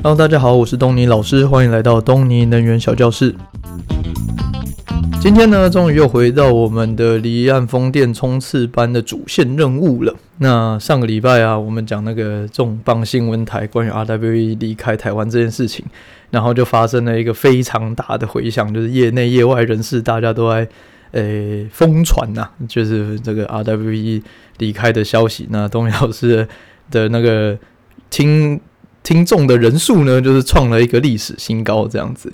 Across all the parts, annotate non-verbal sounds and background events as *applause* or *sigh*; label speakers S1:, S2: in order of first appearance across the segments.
S1: Hello，大家好，我是东尼老师，欢迎来到东尼能源小教室。今天呢，终于又回到我们的离岸风电冲刺班的主线任务了。那上个礼拜啊，我们讲那个重磅新闻台关于 RWE 离开台湾这件事情，然后就发生了一个非常大的回响，就是业内业外人士大家都在诶疯传呐，就是这个 RWE 离开的消息。那东尼老师的那个听听众的人数呢，就是创了一个历史新高，这样子。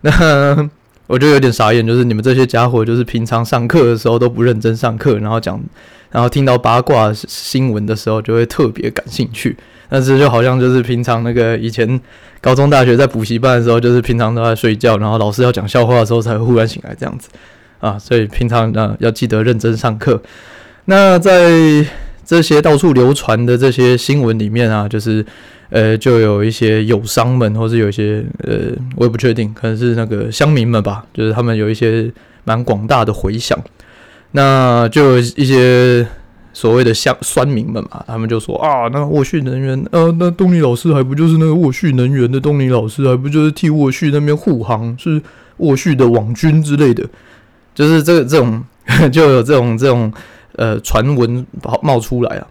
S1: 那 *laughs* 我就有点傻眼，就是你们这些家伙，就是平常上课的时候都不认真上课，然后讲，然后听到八卦新闻的时候就会特别感兴趣。但是就好像就是平常那个以前高中大学在补习班的时候，就是平常都在睡觉，然后老师要讲笑话的时候才会忽然醒来这样子啊。所以平常呢要记得认真上课。那在这些到处流传的这些新闻里面啊，就是。呃，就有一些友商们，或是有一些呃，我也不确定，可能是那个乡民们吧，就是他们有一些蛮广大的回响。那就有一些所谓的乡酸民们嘛，他们就说啊，那沃旭能源，呃，那东尼老师还不就是那个沃旭能源的东尼老师，还不就是替沃旭那边护航，是沃旭的网军之类的，就是这个这种 *laughs* 就有这种这种呃传闻冒冒出来啊。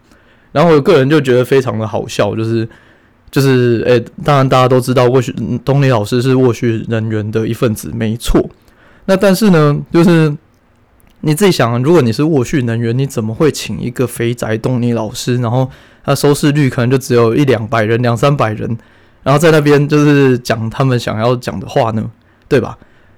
S1: 然后我个人就觉得非常的好笑，就是。就是，诶、当然大家都知道沃旭东尼老师是沃旭能源的一份子，没错。那但是呢，就是你自己想，如果你是沃旭能源，你怎么会请一个肥宅东尼老师，然后他收视率可能就只有一两百人、两三百人，然后在那边就是讲他们想要讲的话呢？对吧？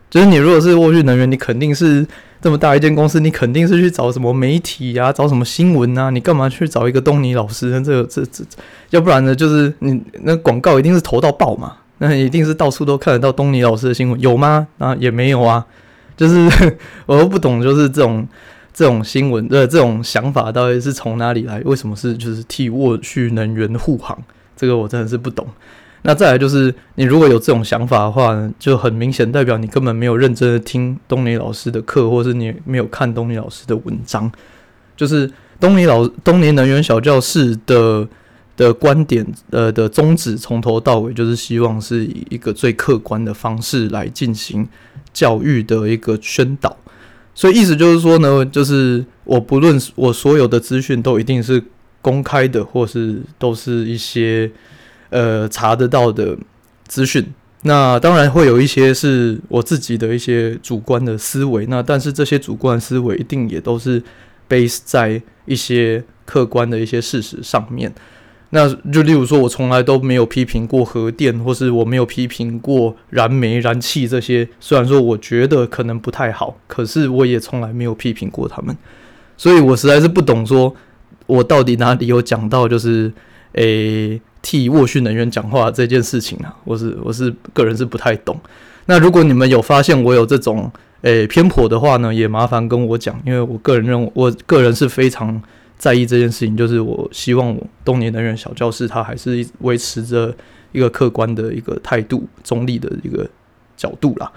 S1: 就是你如果是沃旭能源，你肯定是。这么大一间公司，你肯定是去找什么媒体呀、找什么新闻啊？你干嘛去找一个东尼老师？这这这，要不然呢？就是你那广告一定是投到爆嘛？那一定是到处都看得到东尼老师的新闻，有吗？啊，也没有啊。就是 *laughs* 我都不懂，就是这种这种新闻的、呃、这种想法到底是从哪里来？为什么是就是替沃旭能源护航？这个我真的是不懂。那再来就是，你如果有这种想法的话呢，就很明显代表你根本没有认真的听东尼老师的课，或是你没有看东尼老师的文章。就是东尼老东尼能源小教室的的观点，呃的宗旨，从头到尾就是希望是以一个最客观的方式来进行教育的一个宣导。所以意思就是说呢，就是我不论我所有的资讯都一定是公开的，或是都是一些。呃，查得到的资讯，那当然会有一些是我自己的一些主观的思维，那但是这些主观思维一定也都是 base 在一些客观的一些事实上面。那就例如说，我从来都没有批评过核电，或是我没有批评过燃煤、燃气这些。虽然说我觉得可能不太好，可是我也从来没有批评过他们。所以我实在是不懂，说我到底哪里有讲到，就是诶。替沃旭能源讲话这件事情啊，我是我是个人是不太懂。那如果你们有发现我有这种诶、偏颇的话呢，也麻烦跟我讲，因为我个人认为，我个人是非常在意这件事情，就是我希望我东尼能源小教室它还是维持着一个客观的一个态度、中立的一个角度啦。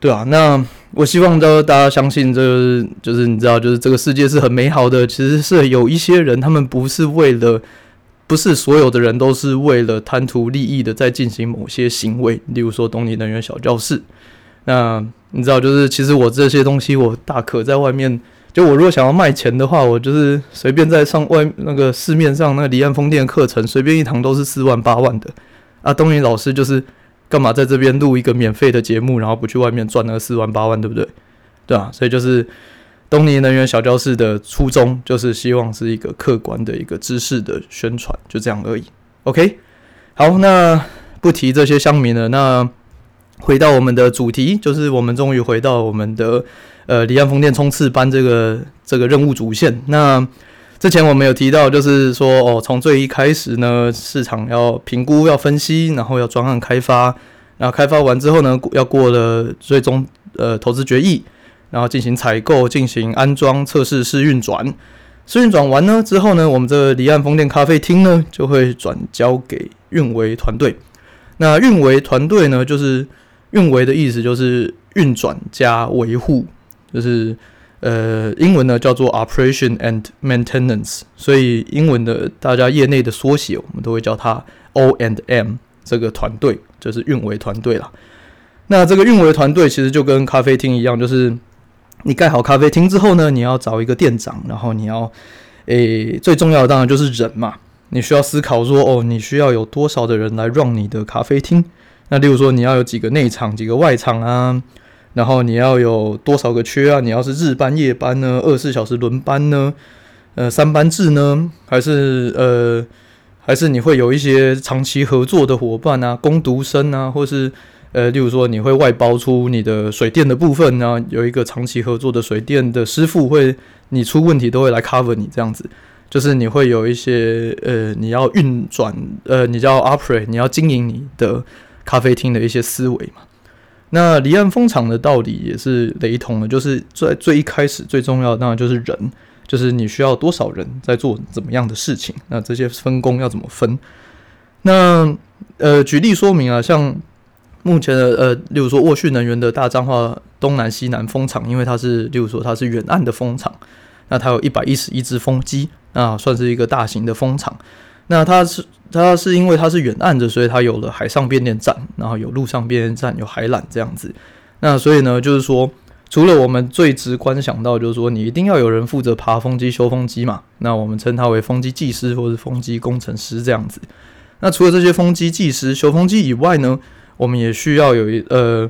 S1: 对啊，那我希望都大家相信，这个就是你知道，就是这个世界是很美好的。其实是有一些人，他们不是为了。不是所有的人都是为了贪图利益的在进行某些行为，例如说东尼能源小教室。那你知道，就是其实我这些东西，我大可在外面，就我如果想要卖钱的话，我就是随便在上外那个市面上那个离岸风电课程，随便一堂都是四万八万的。啊，东尼老师就是干嘛在这边录一个免费的节目，然后不去外面赚那个四万八万，对不对？对啊，所以就是。东尼能源小教室的初衷就是希望是一个客观的一个知识的宣传，就这样而已。OK，好，那不提这些乡民了。那回到我们的主题，就是我们终于回到我们的呃离岸风电冲刺班这个这个任务主线。那之前我们有提到，就是说哦，从最一开始呢，市场要评估、要分析，然后要专案开发，然后开发完之后呢，要过了最终呃投资决议。然后进行采购、进行安装、测试、试运转。试运转完呢之后呢，我们这离岸风电咖啡厅呢就会转交给运维团队。那运维团队呢，就是运维的意思就是运转加维护，就是呃英文呢叫做 Operation and Maintenance，所以英文的大家业内的缩写我们都会叫它 O and M。这个团队，就是运维团队啦。那这个运维团队其实就跟咖啡厅一样，就是你盖好咖啡厅之后呢，你要找一个店长，然后你要，诶，最重要的当然就是人嘛。你需要思考说，哦，你需要有多少的人来 run 你的咖啡厅？那例如说，你要有几个内场，几个外场啊？然后你要有多少个缺啊？你要是日班、夜班呢？二十四小时轮班呢？呃，三班制呢？还是呃，还是你会有一些长期合作的伙伴啊？工读生啊？或是呃，例如说你会外包出你的水电的部分呢？有一个长期合作的水电的师傅会，你出问题都会来 cover 你这样子。就是你会有一些呃，你要运转呃，你叫 operate，你要经营你的咖啡厅的一些思维嘛。那离岸风场的道理也是雷同的，就是在最一开始最重要的当然就是人，就是你需要多少人在做怎么样的事情，那这些分工要怎么分？那呃，举例说明啊，像目前的呃，例如说沃旭能源的大彰化东南西南风场，因为它是例如说它是远岸的风场，那它有一百一十一只风机。啊，算是一个大型的风场。那它是它是因为它是远岸的，所以它有了海上变电站，然后有陆上变电站，有海缆这样子。那所以呢，就是说，除了我们最直观想到，就是说你一定要有人负责爬风机、修风机嘛。那我们称它为风机技师或者风机工程师这样子。那除了这些风机技师、修风机以外呢，我们也需要有一呃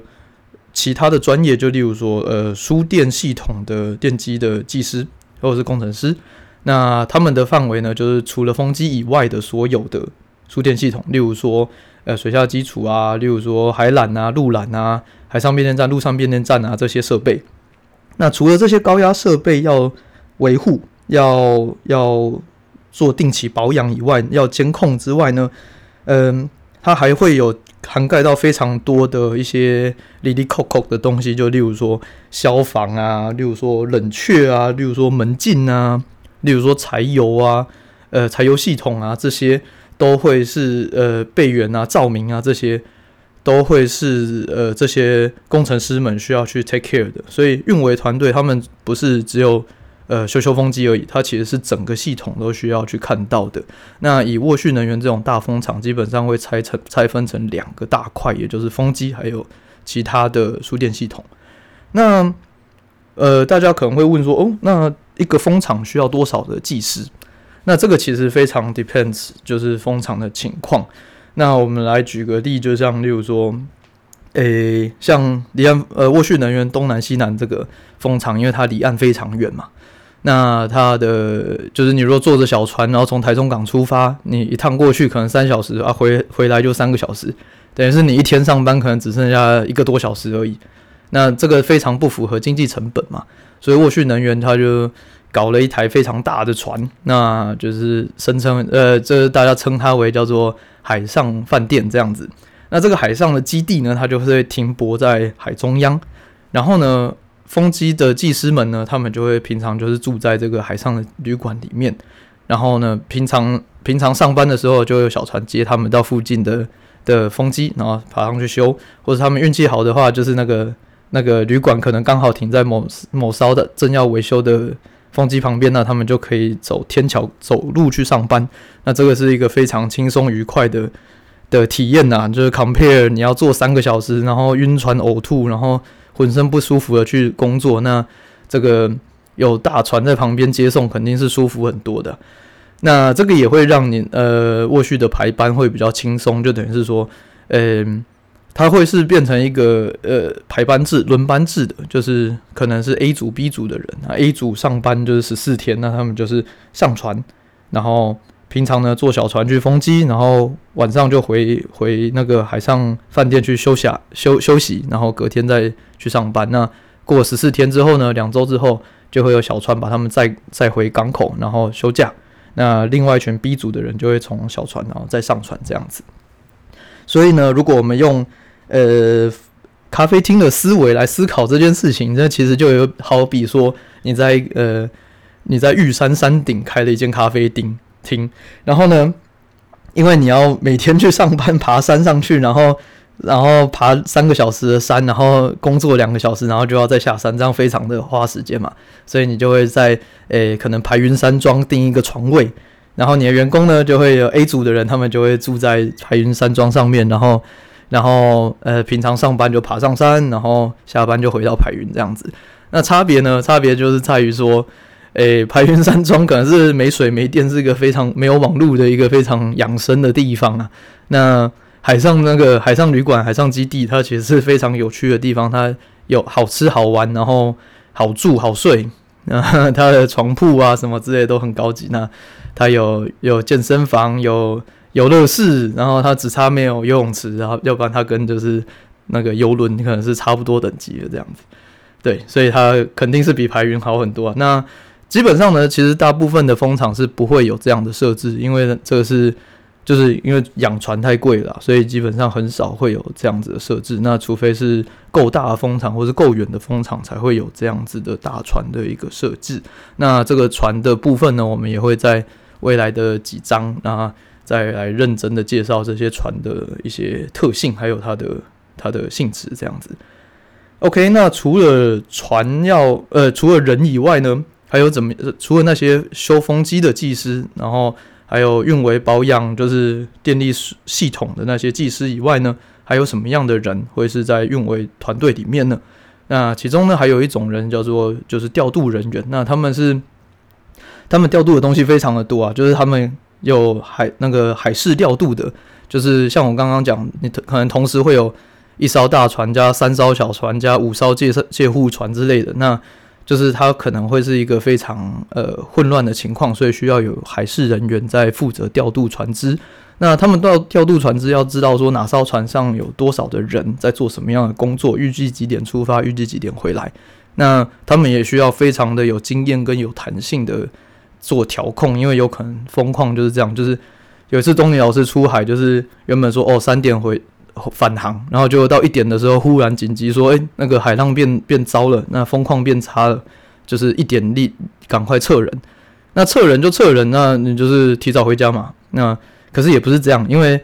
S1: 其他的专业，就例如说呃输电系统的电机的技师或者是工程师。那他们的范围呢，就是除了风机以外的所有的输电系统，例如说，呃，水下基础啊，例如说海缆啊、陆缆啊、海上变电站、陆上变电站啊这些设备。那除了这些高压设备要维护、要要做定期保养以外，要监控之外呢，嗯、它还会有涵盖到非常多的一些哩哩扣扣的东西，就例如说消防啊，例如说冷却啊，例如说门禁啊。例如说柴油啊，呃，柴油系统啊，这些都会是呃备援啊、照明啊，这些都会是呃这些工程师们需要去 take care 的。所以运维团队他们不是只有呃修修风机而已，它其实是整个系统都需要去看到的。那以沃旭能源这种大风场，基本上会拆成拆分成两个大块，也就是风机还有其他的输电系统。那呃，大家可能会问说，哦，那一个风场需要多少的技师？那这个其实非常 depends，就是风场的情况。那我们来举个例，就像例如说，诶、像离岸呃沃旭能源东南西南这个风场，因为它离岸非常远嘛，那它的就是你如果坐着小船，然后从台中港出发，你一趟过去可能三小时啊，回回来就三个小时，等于是你一天上班可能只剩下一个多小时而已。那这个非常不符合经济成本嘛，所以沃旭能源他就搞了一台非常大的船，那就是声称呃，这大家称它为叫做海上饭店这样子。那这个海上的基地呢，它就会停泊在海中央，然后呢，风机的技师们呢，他们就会平常就是住在这个海上的旅馆里面，然后呢，平常平常上班的时候就有小船接他们到附近的的风机，然后爬上去修，或者他们运气好的话，就是那个。那个旅馆可能刚好停在某某艘的正要维修的风机旁边，那他们就可以走天桥走路去上班。那这个是一个非常轻松愉快的的体验呐，就是 compare 你要坐三个小时，然后晕船呕吐，然后浑身不舒服的去工作，那这个有大船在旁边接送，肯定是舒服很多的。那这个也会让你呃沃旭的排班会比较轻松，就等于是说，嗯、呃。它会是变成一个呃排班制、轮班制的，就是可能是 A 组、B 组的人啊，A 组上班就是十四天，那他们就是上船，然后平常呢坐小船去风机，然后晚上就回回那个海上饭店去休息休休息，然后隔天再去上班。那过十四天之后呢，两周之后就会有小船把他们载载回港口，然后休假。那另外一群 B 组的人就会从小船然后再上船这样子。所以呢，如果我们用呃，咖啡厅的思维来思考这件事情，那其实就有好比说你在呃你在玉山山顶开了一间咖啡厅听，然后呢，因为你要每天去上班，爬山上去，然后然后爬三个小时的山，然后工作两个小时，然后就要再下山，这样非常的花时间嘛，所以你就会在诶可能排云山庄订一个床位。然后你的员工呢，就会有 A 组的人，他们就会住在排云山庄上面，然后，然后呃，平常上班就爬上山，然后下班就回到排云这样子。那差别呢？差别就是在于说，诶，排云山庄可能是没水没电，是一个非常没有网络的一个非常养生的地方啊。那海上那个海上旅馆、海上基地，它其实是非常有趣的地方，它有好吃好玩，然后好住好睡，那它的床铺啊什么之类都很高级。那它有有健身房，有游乐室，然后它只差没有游泳池，然后要不然它跟就是那个游轮可能是差不多等级的这样子。对，所以它肯定是比排云好很多啊。那基本上呢，其实大部分的风场是不会有这样的设置，因为这个是就是因为养船太贵了，所以基本上很少会有这样子的设置。那除非是够大的风场或是够远的风场，才会有这样子的大船的一个设置。那这个船的部分呢，我们也会在。未来的几章，那再来认真的介绍这些船的一些特性，还有它的它的性质，这样子。OK，那除了船要呃，除了人以外呢，还有怎么？除了那些修风机的技师，然后还有运维保养，就是电力系统的那些技师以外呢，还有什么样的人会是在运维团队里面呢？那其中呢，还有一种人叫做就是调度人员，那他们是。他们调度的东西非常的多啊，就是他们有海那个海事调度的，就是像我刚刚讲，你可能同时会有一艘大船加三艘小船加五艘借借护船之类的，那就是它可能会是一个非常呃混乱的情况，所以需要有海事人员在负责调度船只。那他们都要调度船只，要知道说哪艘船上有多少的人在做什么样的工作，预计几点出发，预计几点回来。那他们也需要非常的有经验跟有弹性的。做调控，因为有可能风况就是这样。就是有一次东尼老师出海，就是原本说哦三点回 *laughs* 返航，然后就到一点的时候忽然紧急说，诶，那个海浪变变糟了，那风况变差了，就是一点力赶快撤人。那撤人就撤人，那你就是提早回家嘛。那可是也不是这样，因为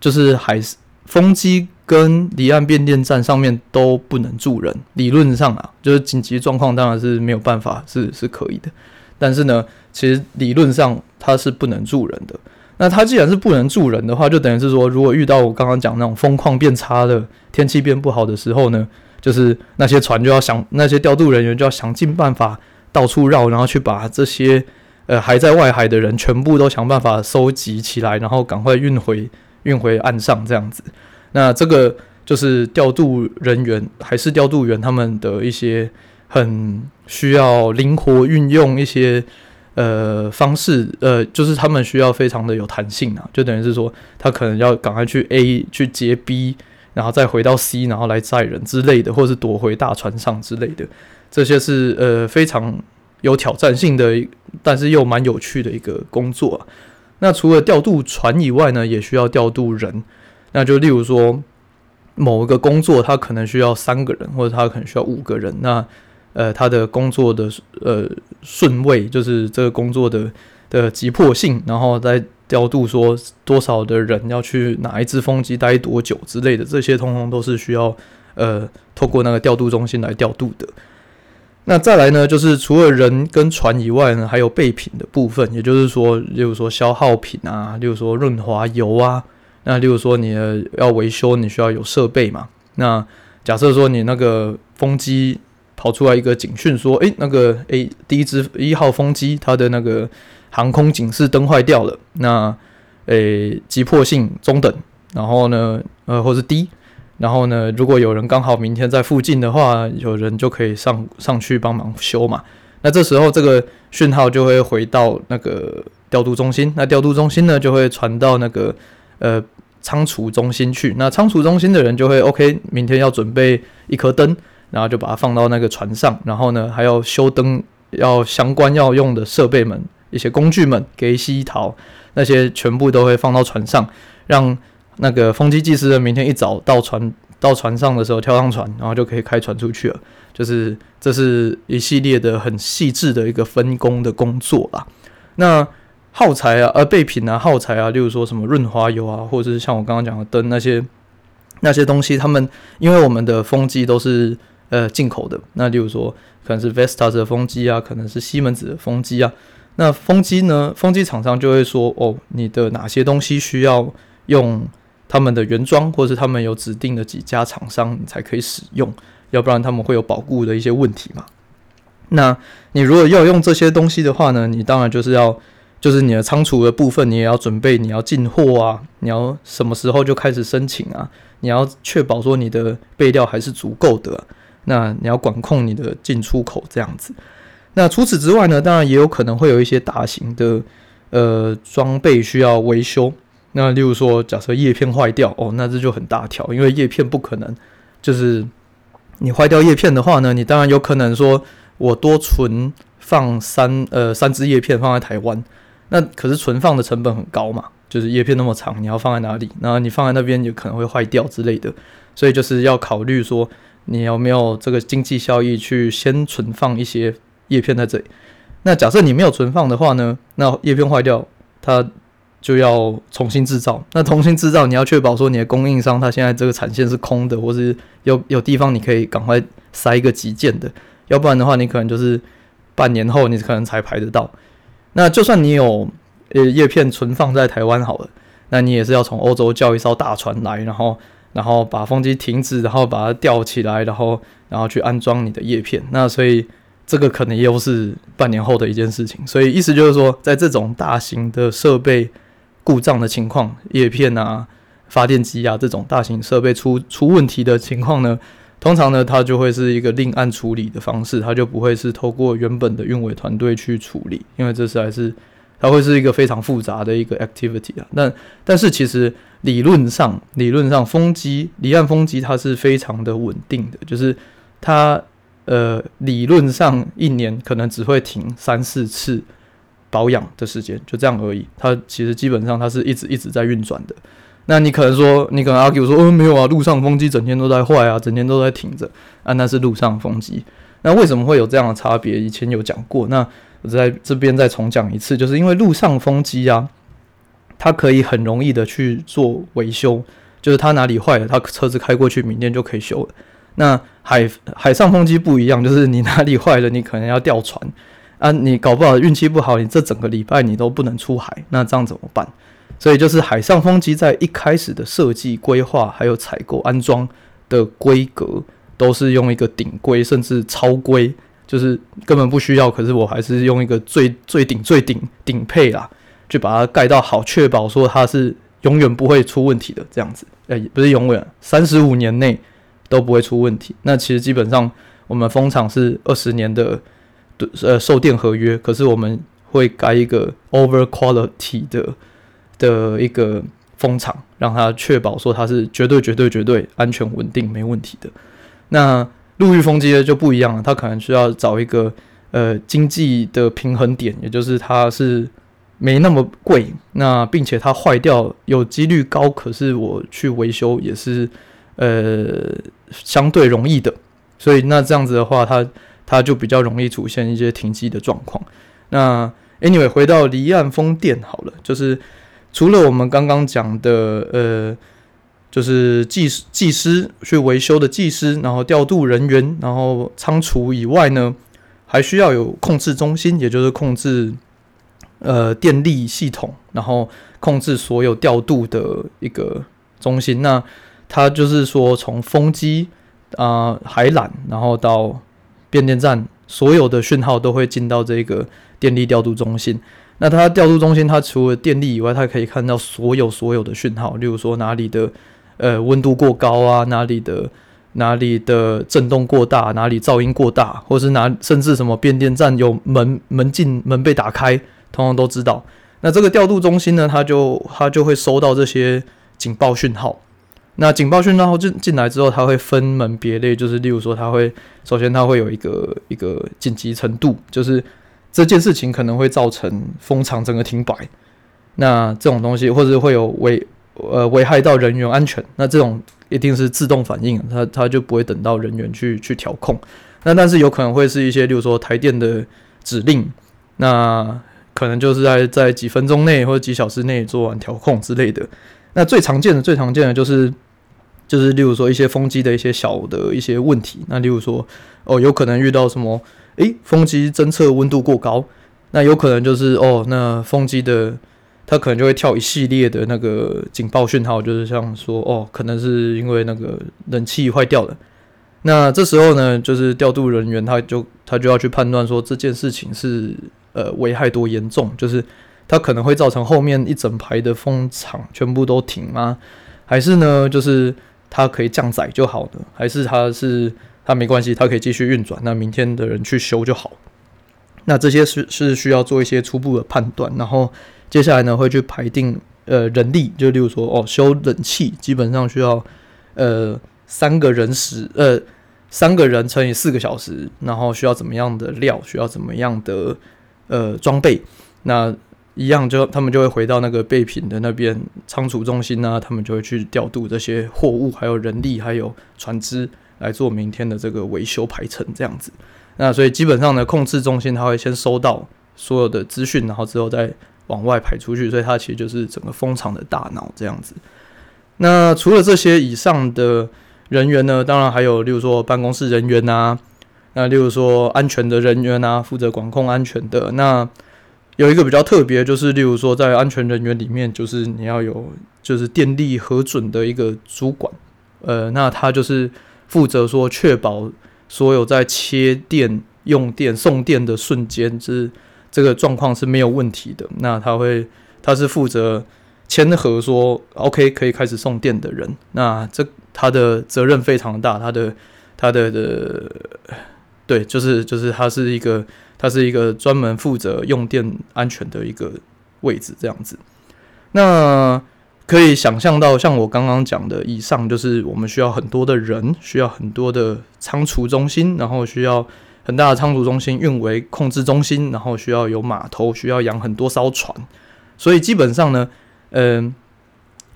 S1: 就是海风机跟离岸变电站上面都不能住人。理论上啊，就是紧急状况当然是没有办法，是是可以的。但是呢，其实理论上它是不能住人的。那它既然是不能住人的话，就等于是说，如果遇到我刚刚讲那种风况变差的天气变不好的时候呢，就是那些船就要想，那些调度人员就要想尽办法到处绕，然后去把这些呃还在外海的人全部都想办法收集起来，然后赶快运回运回岸上这样子。那这个就是调度人员还是调度员他们的一些。很需要灵活运用一些呃方式，呃，就是他们需要非常的有弹性啊，就等于是说，他可能要赶快去 A 去接 B，然后再回到 C，然后来载人之类的，或是躲回大船上之类的，这些是呃非常有挑战性的，但是又蛮有趣的一个工作。那除了调度船以外呢，也需要调度人，那就例如说某一个工作，他可能需要三个人，或者他可能需要五个人，那。呃，他的工作的呃顺位，就是这个工作的的急迫性，然后再调度说多少的人要去哪一支风机待多久之类的，这些通通都是需要呃透过那个调度中心来调度的。那再来呢，就是除了人跟船以外呢，还有备品的部分，也就是说，例如说消耗品啊，例如说润滑油啊，那例如说你要维修，你需要有设备嘛。那假设说你那个风机。跑出来一个警讯说：“诶，那个 A 第一只一号风机，它的那个航空警示灯坏掉了。那诶，急迫性中等，然后呢，呃，或是低。然后呢，如果有人刚好明天在附近的话，有人就可以上上去帮忙修嘛。那这时候这个讯号就会回到那个调度中心，那调度中心呢就会传到那个呃仓储中心去。那仓储中心的人就会 OK，明天要准备一颗灯。”然后就把它放到那个船上，然后呢，还要修灯，要相关要用的设备们、一些工具们，给吸陶那些全部都会放到船上，让那个风机技师呢明天一早到船 *laughs* 到船上的时候跳上船，然后就可以开船出去了。就是这是一系列的很细致的一个分工的工作啊。那耗材啊，呃，备品啊，耗材啊，例如说什么润滑油啊，或者是像我刚刚讲的灯那些那些东西，他们因为我们的风机都是。呃，进口的，那例如说可能是 Vestas 的风机啊，可能是西门子的风机啊，那风机呢？风机厂商就会说，哦，你的哪些东西需要用他们的原装，或是他们有指定的几家厂商，你才可以使用，要不然他们会有保固的一些问题嘛。那你如果要用这些东西的话呢，你当然就是要，就是你的仓储的部分，你也要准备，你要进货啊，你要什么时候就开始申请啊？你要确保说你的备料还是足够的，那你要管控你的进出口这样子。那除此之外呢，当然也有可能会有一些大型的呃装备需要维修。那例如说，假设叶片坏掉哦，那这就很大条，因为叶片不可能就是你坏掉叶片的话呢，你当然有可能说我多存放三呃三支叶片放在台湾，那可是存放的成本很高嘛。就是叶片那么长，你要放在哪里？然后你放在那边有可能会坏掉之类的，所以就是要考虑说你有没有这个经济效益去先存放一些叶片在这里。那假设你没有存放的话呢？那叶片坏掉，它就要重新制造。那重新制造，你要确保说你的供应商他现在这个产线是空的，或是有有地方你可以赶快塞一个急件的，要不然的话，你可能就是半年后你可能才排得到。那就算你有。呃，叶片存放在台湾好了，那你也是要从欧洲叫一艘大船来，然后，然后把风机停止，然后把它吊起来，然后，然后去安装你的叶片。那所以这个可能又是半年后的一件事情。所以意思就是说，在这种大型的设备故障的情况，叶片啊、发电机啊这种大型设备出出问题的情况呢，通常呢它就会是一个另案处理的方式，它就不会是透过原本的运维团队去处理，因为这是还是。它会是一个非常复杂的一个 activity 啊，但但是其实理论上，理论上风机离岸风机它是非常的稳定的，就是它呃理论上一年可能只会停三四次保养的时间，就这样而已。它其实基本上它是一直一直在运转的。那你可能说，你可能 argue 说，哦没有啊，陆上风机整天都在坏啊，整天都在停着啊，那是陆上风机。那为什么会有这样的差别？以前有讲过，那。我在这边再重讲一次，就是因为陆上风机啊，它可以很容易的去做维修，就是它哪里坏了，它车子开过去，明天就可以修了。那海海上风机不一样，就是你哪里坏了，你可能要调船啊，你搞不好运气不好，你这整个礼拜你都不能出海，那这样怎么办？所以就是海上风机在一开始的设计规划，还有采购安装的规格，都是用一个顶规甚至超规。就是根本不需要，可是我还是用一个最最顶最顶顶配啦，去把它盖到好，确保说它是永远不会出问题的这样子。诶、欸，不是永远，三十五年内都不会出问题。那其实基本上我们风场是二十年的呃售电合约，可是我们会盖一个 over quality 的的一个风场，让它确保说它是绝对绝对绝对安全稳定没问题的。那陆域风机呢就不一样了，它可能需要找一个呃经济的平衡点，也就是它是没那么贵，那并且它坏掉有几率高，可是我去维修也是呃相对容易的，所以那这样子的话，它它就比较容易出现一些停机的状况。那 anyway 回到离岸风电好了，就是除了我们刚刚讲的呃。就是技技师去维修的技师，然后调度人员，然后仓储以外呢，还需要有控制中心，也就是控制呃电力系统，然后控制所有调度的一个中心。那它就是说，从风机啊、海缆，然后到变电站，所有的讯号都会进到这个电力调度中心。那它调度中心，它除了电力以外，它可以看到所有所有的讯号，例如说哪里的。呃，温度过高啊，哪里的哪里的震动过大，哪里噪音过大，或是哪甚至什么变电站有门门禁门被打开，通通都知道。那这个调度中心呢，它就它就会收到这些警报讯号。那警报讯号进进来之后，它会分门别类，就是例如说，它会首先它会有一个一个紧急程度，就是这件事情可能会造成风场整个停摆。那这种东西，或者会有危。呃，危害到人员安全，那这种一定是自动反应，它它就不会等到人员去去调控。那但是有可能会是一些，例如说台电的指令，那可能就是在在几分钟内或者几小时内做完调控之类的。那最常见的最常见的就是就是例如说一些风机的一些小的一些问题。那例如说哦，有可能遇到什么？诶，风机侦测温度过高，那有可能就是哦，那风机的它可能就会跳一系列的那个警报讯号，就是像说哦，可能是因为那个冷气坏掉了。那这时候呢，就是调度人员他就他就要去判断说这件事情是呃危害多严重，就是它可能会造成后面一整排的风场全部都停吗？还是呢，就是它可以降载就好了？还是它是它没关系，它可以继续运转？那明天的人去修就好。那这些是是需要做一些初步的判断，然后接下来呢会去排定呃人力，就例如说哦修冷气基本上需要呃三个人时呃。三个人乘以四个小时，然后需要怎么样的料，需要怎么样的呃装备，那一样就他们就会回到那个备品的那边仓储中心啊，他们就会去调度这些货物，还有人力，还有船只来做明天的这个维修排程这样子。那所以基本上呢，控制中心他会先收到所有的资讯，然后之后再往外排出去，所以它其实就是整个风场的大脑这样子。那除了这些以上的。人员呢，当然还有，例如说办公室人员啊，那例如说安全的人员啊，负责管控安全的。那有一个比较特别，就是例如说在安全人员里面，就是你要有就是电力核准的一个主管，呃，那他就是负责说确保所有在切电、用电、送电的瞬间，是这个状况是没有问题的。那他会，他是负责。签核说 OK 可以开始送电的人，那这他的责任非常大，他的他的的对，就是就是他是一个他是一个专门负责用电安全的一个位置这样子。那可以想象到，像我刚刚讲的，以上就是我们需要很多的人，需要很多的仓储中心，然后需要很大的仓储中心运维控制中心，然后需要有码头，需要养很多艘船，所以基本上呢。嗯，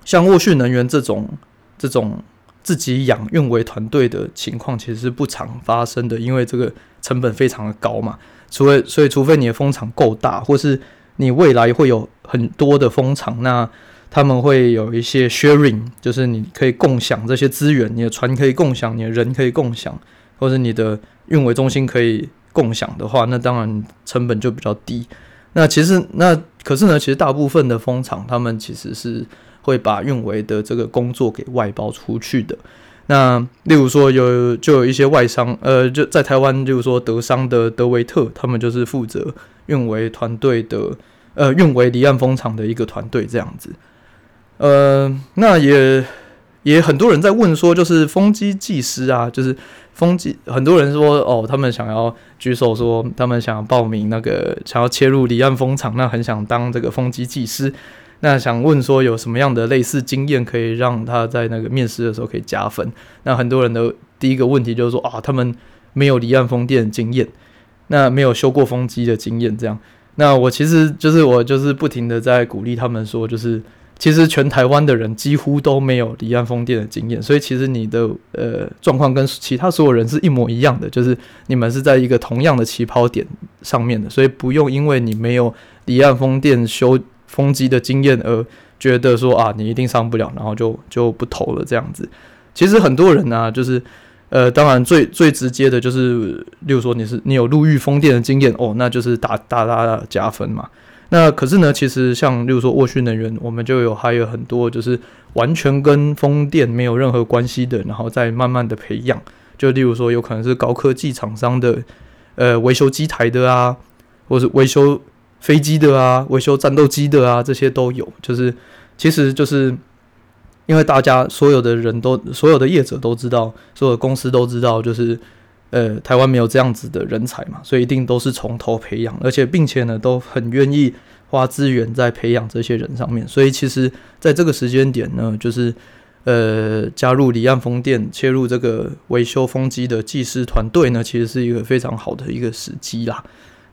S1: 像沃旭能源这种这种自己养运维团队的情况，其实是不常发生的，因为这个成本非常的高嘛。除非所以，除非你的风场够大，或是你未来会有很多的风场，那他们会有一些 sharing，就是你可以共享这些资源，你的船可以共享，你的人可以共享，或者你的运维中心可以共享的话，那当然成本就比较低。那其实那。可是呢，其实大部分的风场，他们其实是会把运维的这个工作给外包出去的。那例如说有就有一些外商，呃，就在台湾，例如说德商的德维特，他们就是负责运维团队的，呃，运维离岸风场的一个团队这样子。呃，那也也很多人在问说，就是风机技师啊，就是。风机很多人说哦，他们想要举手说，他们想要报名那个想要切入离岸风场，那很想当这个风机技师，那想问说有什么样的类似经验可以让他在那个面试的时候可以加分？那很多人的第一个问题就是说啊，他们没有离岸风电经验，那没有修过风机的经验，这样。那我其实就是我就是不停的在鼓励他们说，就是。其实全台湾的人几乎都没有离岸风电的经验，所以其实你的呃状况跟其他所有人是一模一样的，就是你们是在一个同样的起跑点上面的，所以不用因为你没有离岸风电修风机的经验而觉得说啊你一定上不了，然后就就不投了这样子。其实很多人呢、就是呃当然最最直接的就是，例如说你是你有陆域风电的经验哦，那就是大大大的加分嘛。那可是呢，其实像例如说沃旭能源，我们就有还有很多就是完全跟风电没有任何关系的，然后再慢慢的培养。就例如说，有可能是高科技厂商的，呃，维修机台的啊，或是维修飞机的啊，维修战斗机的啊，这些都有。就是其实就是因为大家所有的人都所有的业者都知道，所有公司都知道，就是。呃，台湾没有这样子的人才嘛，所以一定都是从头培养，而且并且呢，都很愿意花资源在培养这些人上面。所以其实在这个时间点呢，就是呃，加入离岸风电，切入这个维修风机的技师团队呢，其实是一个非常好的一个时机啦。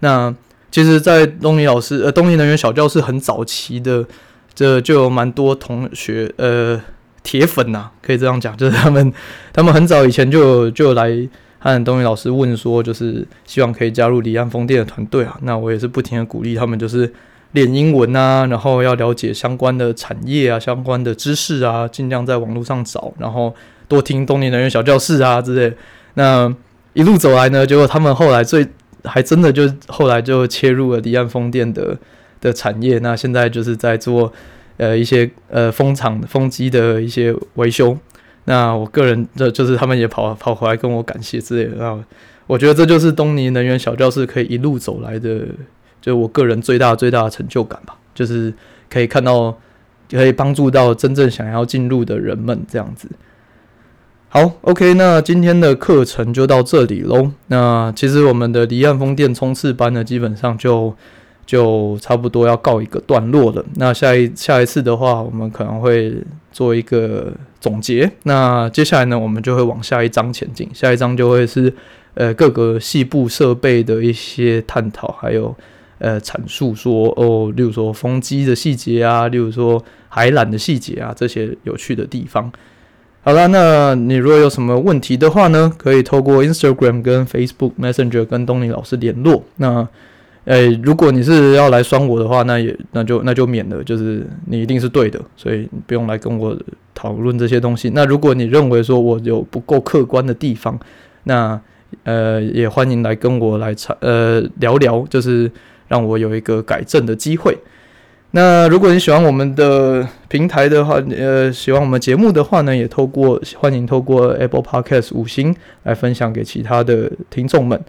S1: 那其实，在东尼老师呃，东尼能源小教室很早期的，这就有蛮多同学呃，铁粉呐、可以这样讲，就是他们他们很早以前就就来。和东宇老师问说，就是希望可以加入离岸风电的团队啊。那我也是不停的鼓励他们，就是练英文啊，然后要了解相关的产业啊、相关的知识啊，尽量在网络上找，然后多听东尼能源小教室啊之类。那一路走来呢，结果他们后来最还真的就后来就切入了离岸风电的的产业。那现在就是在做呃一些呃风场风机的一些维修。那我个人这就是他们也跑跑回来跟我感谢之类的。那我觉得这就是东尼能源小教室可以一路走来的，就我个人最大最大的成就感吧，就是可以看到可以帮助到真正想要进入的人们这样子。好，OK，那今天的课程就到这里喽。那其实我们的离岸风电冲刺班呢，基本上就就差不多要告一个段落了。那下一下一次的话，我们可能会做一个总结。那接下来呢，我们就会往下一章前进。下一章就会是呃各个细部设备的一些探讨，还有呃阐述说哦，例如说风机的细节啊，例如说海缆的细节啊，这些有趣的地方。好了，那你如果有什么问题的话呢，可以透过 Instagram 跟 Facebook Messenger 跟东尼老师联络。那，诶，如果你是要来酸我的话，那也那就那就免了，就是你一定是对的，所以不用来跟我讨论这些东西。那如果你认为说我有不够客观的地方，那呃也欢迎来跟我来查呃聊聊，就是让我有一个改正的机会。那如果你喜欢我们的平台的话，呃，喜欢我们节目的话呢，也透过欢迎透过 Apple Podcast 五星来分享给其他的听众们。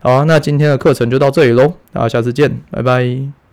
S1: 好啊，那今天的课程就到这里喽，大家下次见，拜拜。